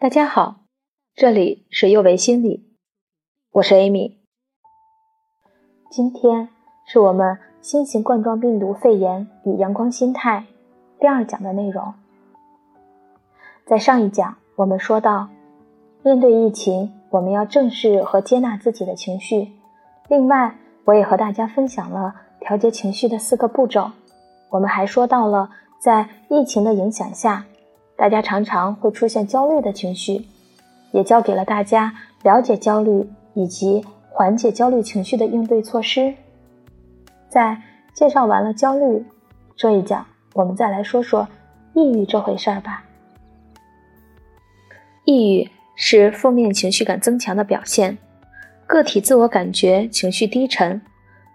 大家好，这里是幼维心理，我是 Amy。今天是我们新型冠状病毒肺炎与阳光心态第二讲的内容。在上一讲，我们说到，面对疫情，我们要正视和接纳自己的情绪。另外，我也和大家分享了调节情绪的四个步骤。我们还说到了，在疫情的影响下。大家常常会出现焦虑的情绪，也教给了大家了解焦虑以及缓解焦虑情绪的应对措施。在介绍完了焦虑这一讲，我们再来说说抑郁这回事儿吧。抑郁是负面情绪感增强的表现，个体自我感觉情绪低沉，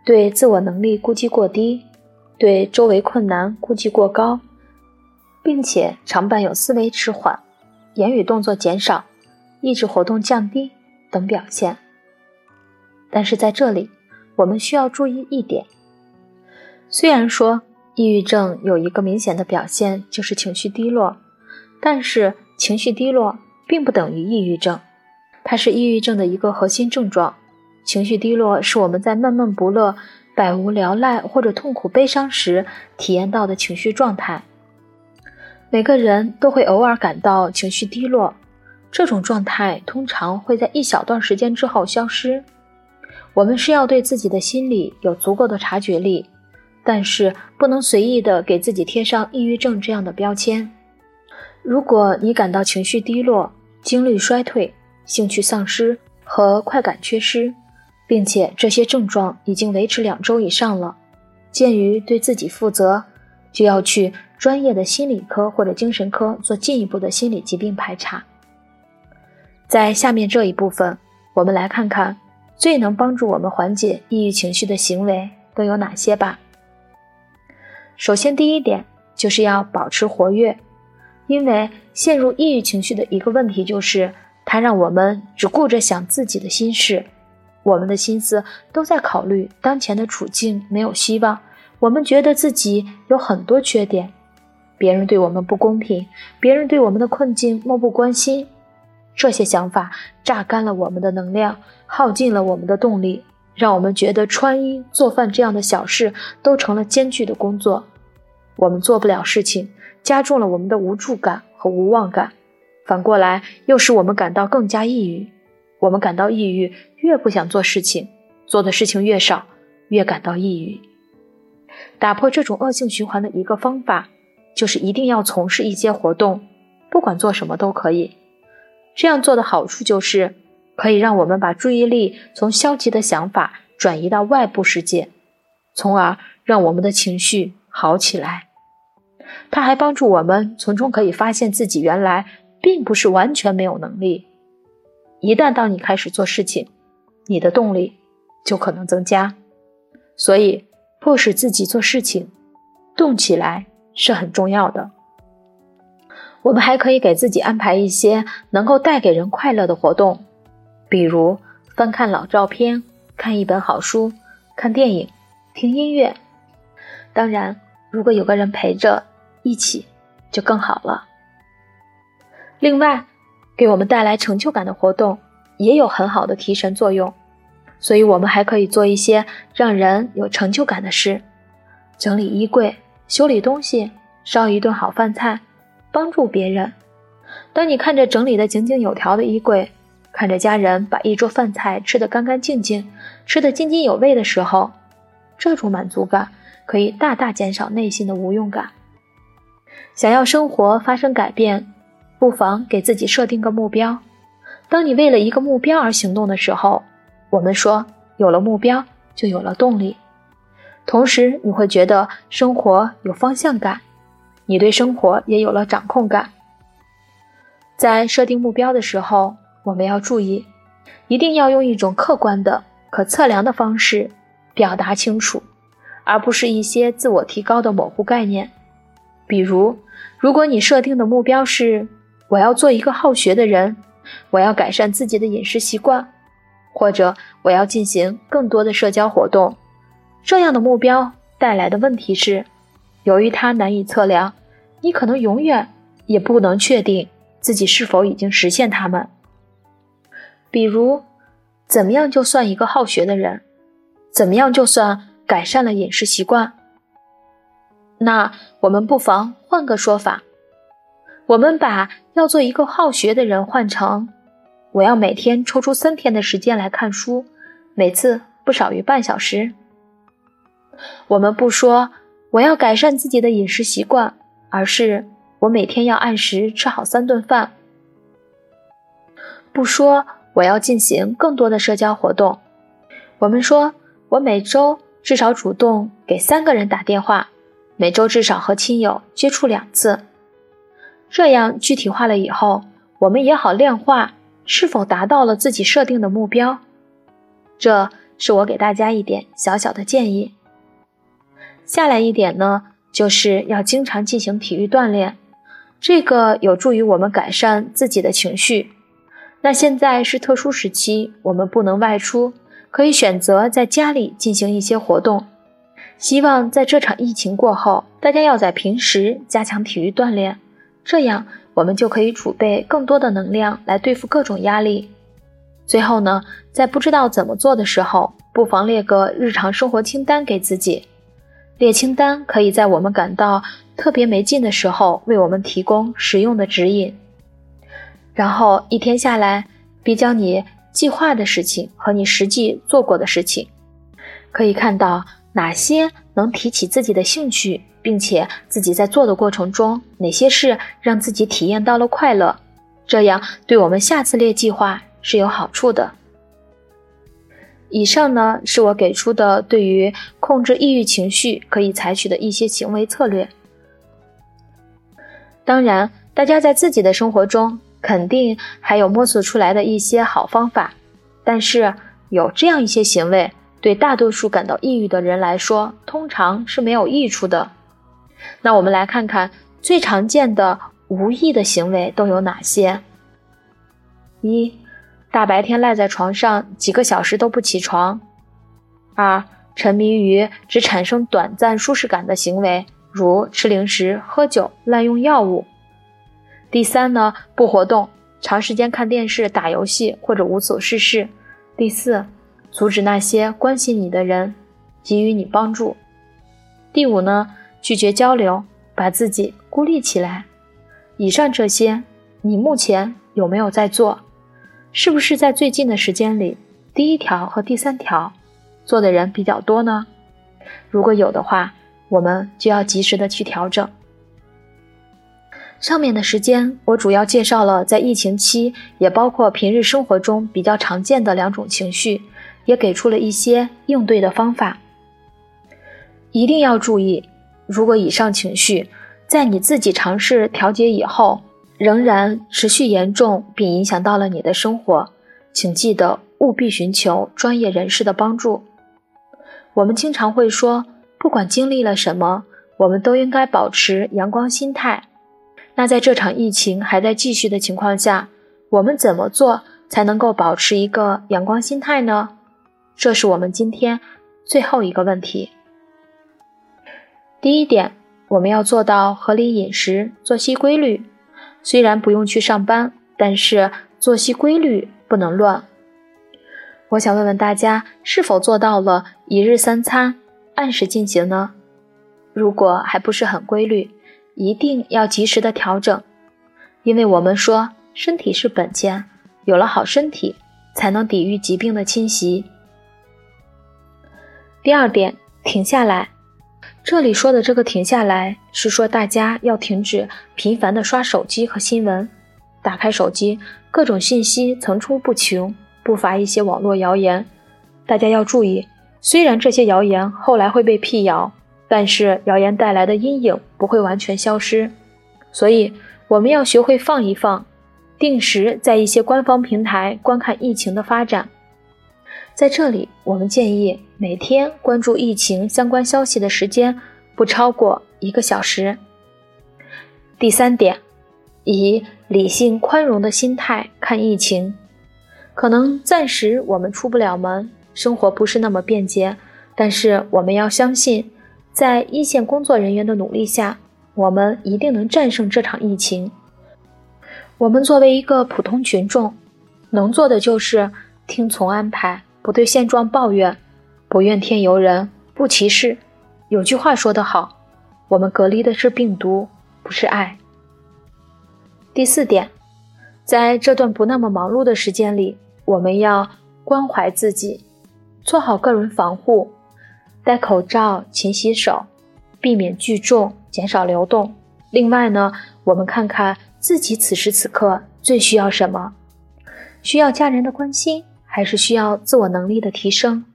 对自我能力估计过低，对周围困难估计过高。并且常伴有思维迟缓、言语动作减少、意志活动降低等表现。但是在这里，我们需要注意一点：虽然说抑郁症有一个明显的表现就是情绪低落，但是情绪低落并不等于抑郁症，它是抑郁症的一个核心症状。情绪低落是我们在闷闷不乐、百无聊赖或者痛苦悲伤时体验到的情绪状态。每个人都会偶尔感到情绪低落，这种状态通常会在一小段时间之后消失。我们是要对自己的心理有足够的察觉力，但是不能随意的给自己贴上抑郁症这样的标签。如果你感到情绪低落、精力衰退、兴趣丧失和快感缺失，并且这些症状已经维持两周以上了，鉴于对自己负责，就要去。专业的心理科或者精神科做进一步的心理疾病排查。在下面这一部分，我们来看看最能帮助我们缓解抑郁情绪的行为都有哪些吧。首先，第一点就是要保持活跃，因为陷入抑郁情绪的一个问题就是，它让我们只顾着想自己的心事，我们的心思都在考虑当前的处境没有希望，我们觉得自己有很多缺点。别人对我们不公平，别人对我们的困境漠不关心，这些想法榨干了我们的能量，耗尽了我们的动力，让我们觉得穿衣做饭这样的小事都成了艰巨的工作，我们做不了事情，加重了我们的无助感和无望感，反过来又使我们感到更加抑郁。我们感到抑郁，越不想做事情，做的事情越少，越感到抑郁。打破这种恶性循环的一个方法。就是一定要从事一些活动，不管做什么都可以。这样做的好处就是，可以让我们把注意力从消极的想法转移到外部世界，从而让我们的情绪好起来。它还帮助我们从中可以发现自己原来并不是完全没有能力。一旦当你开始做事情，你的动力就可能增加。所以，迫使自己做事情，动起来。是很重要的。我们还可以给自己安排一些能够带给人快乐的活动，比如翻看老照片、看一本好书、看电影、听音乐。当然，如果有个人陪着一起，就更好了。另外，给我们带来成就感的活动也有很好的提神作用，所以我们还可以做一些让人有成就感的事，整理衣柜。修理东西，烧一顿好饭菜，帮助别人。当你看着整理的井井有条的衣柜，看着家人把一桌饭菜吃得干干净净，吃得津津有味的时候，这种满足感可以大大减少内心的无用感。想要生活发生改变，不妨给自己设定个目标。当你为了一个目标而行动的时候，我们说有了目标就有了动力。同时，你会觉得生活有方向感，你对生活也有了掌控感。在设定目标的时候，我们要注意，一定要用一种客观的、可测量的方式表达清楚，而不是一些自我提高的模糊概念。比如，如果你设定的目标是“我要做一个好学的人”，“我要改善自己的饮食习惯”，或者“我要进行更多的社交活动”。这样的目标带来的问题是，由于它难以测量，你可能永远也不能确定自己是否已经实现它们。比如，怎么样就算一个好学的人？怎么样就算改善了饮食习惯？那我们不妨换个说法，我们把要做一个好学的人换成：我要每天抽出三天的时间来看书，每次不少于半小时。我们不说我要改善自己的饮食习惯，而是我每天要按时吃好三顿饭。不说我要进行更多的社交活动，我们说我每周至少主动给三个人打电话，每周至少和亲友接触两次。这样具体化了以后，我们也好量化是否达到了自己设定的目标。这是我给大家一点小小的建议。下来一点呢，就是要经常进行体育锻炼，这个有助于我们改善自己的情绪。那现在是特殊时期，我们不能外出，可以选择在家里进行一些活动。希望在这场疫情过后，大家要在平时加强体育锻炼，这样我们就可以储备更多的能量来对付各种压力。最后呢，在不知道怎么做的时候，不妨列个日常生活清单给自己。列清单可以在我们感到特别没劲的时候，为我们提供实用的指引。然后一天下来，比较你计划的事情和你实际做过的事情，可以看到哪些能提起自己的兴趣，并且自己在做的过程中，哪些事让自己体验到了快乐，这样对我们下次列计划是有好处的。以上呢是我给出的对于控制抑郁情绪可以采取的一些行为策略。当然，大家在自己的生活中肯定还有摸索出来的一些好方法，但是有这样一些行为，对大多数感到抑郁的人来说，通常是没有益处的。那我们来看看最常见的无益的行为都有哪些。一大白天赖在床上几个小时都不起床。二、沉迷于只产生短暂舒适感的行为，如吃零食、喝酒、滥用药物。第三呢，不活动，长时间看电视、打游戏或者无所事事。第四，阻止那些关心你的人给予你帮助。第五呢，拒绝交流，把自己孤立起来。以上这些，你目前有没有在做？是不是在最近的时间里，第一条和第三条做的人比较多呢？如果有的话，我们就要及时的去调整。上面的时间我主要介绍了在疫情期，也包括平日生活中比较常见的两种情绪，也给出了一些应对的方法。一定要注意，如果以上情绪在你自己尝试调节以后，仍然持续严重，并影响到了你的生活，请记得务必寻求专业人士的帮助。我们经常会说，不管经历了什么，我们都应该保持阳光心态。那在这场疫情还在继续的情况下，我们怎么做才能够保持一个阳光心态呢？这是我们今天最后一个问题。第一点，我们要做到合理饮食，作息规律。虽然不用去上班，但是作息规律不能乱。我想问问大家，是否做到了一日三餐按时进行呢？如果还不是很规律，一定要及时的调整，因为我们说身体是本钱，有了好身体，才能抵御疾病的侵袭。第二点，停下来。这里说的这个停下来，是说大家要停止频繁的刷手机和新闻。打开手机，各种信息层出不穷，不乏一些网络谣言。大家要注意，虽然这些谣言后来会被辟谣，但是谣言带来的阴影不会完全消失。所以，我们要学会放一放，定时在一些官方平台观看疫情的发展。在这里，我们建议每天关注疫情相关消息的时间不超过一个小时。第三点，以理性宽容的心态看疫情。可能暂时我们出不了门，生活不是那么便捷，但是我们要相信，在一线工作人员的努力下，我们一定能战胜这场疫情。我们作为一个普通群众，能做的就是听从安排，不对现状抱怨，不怨天尤人，不歧视。有句话说得好，我们隔离的是病毒，不是爱。第四点，在这段不那么忙碌的时间里，我们要关怀自己，做好个人防护，戴口罩，勤洗手，避免聚众，减少流动。另外呢，我们看看自己此时此刻最需要什么，需要家人的关心，还是需要自我能力的提升？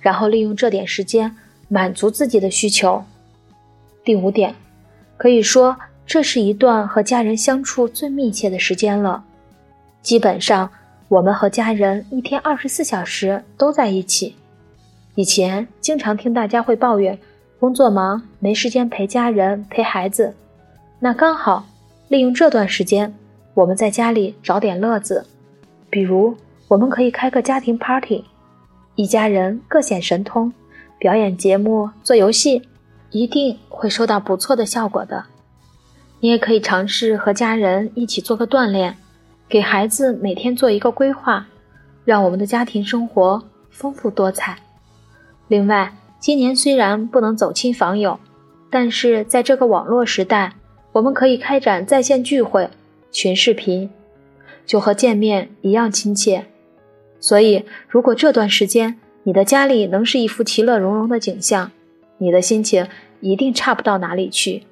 然后利用这点时间。满足自己的需求。第五点，可以说这是一段和家人相处最密切的时间了。基本上，我们和家人一天二十四小时都在一起。以前经常听大家会抱怨工作忙，没时间陪家人、陪孩子。那刚好利用这段时间，我们在家里找点乐子，比如我们可以开个家庭 party，一家人各显神通。表演节目、做游戏，一定会收到不错的效果的。你也可以尝试和家人一起做个锻炼，给孩子每天做一个规划，让我们的家庭生活丰富多彩。另外，今年虽然不能走亲访友，但是在这个网络时代，我们可以开展在线聚会、群视频，就和见面一样亲切。所以，如果这段时间，你的家里能是一幅其乐融融的景象，你的心情一定差不到哪里去。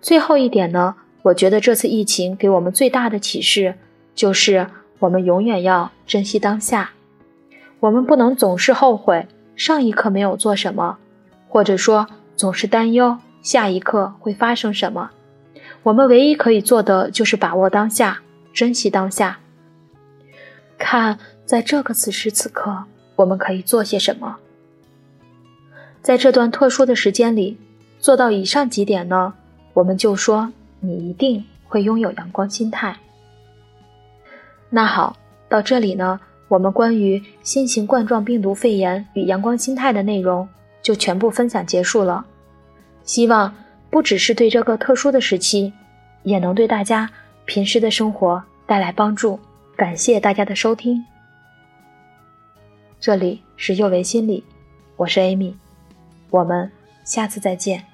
最后一点呢，我觉得这次疫情给我们最大的启示就是，我们永远要珍惜当下。我们不能总是后悔上一刻没有做什么，或者说总是担忧下一刻会发生什么。我们唯一可以做的就是把握当下，珍惜当下。看，在这个此时此刻。我们可以做些什么？在这段特殊的时间里，做到以上几点呢？我们就说你一定会拥有阳光心态。那好，到这里呢，我们关于新型冠状病毒肺炎与阳光心态的内容就全部分享结束了。希望不只是对这个特殊的时期，也能对大家平时的生活带来帮助。感谢大家的收听。这里是幼为心理，我是 Amy，我们下次再见。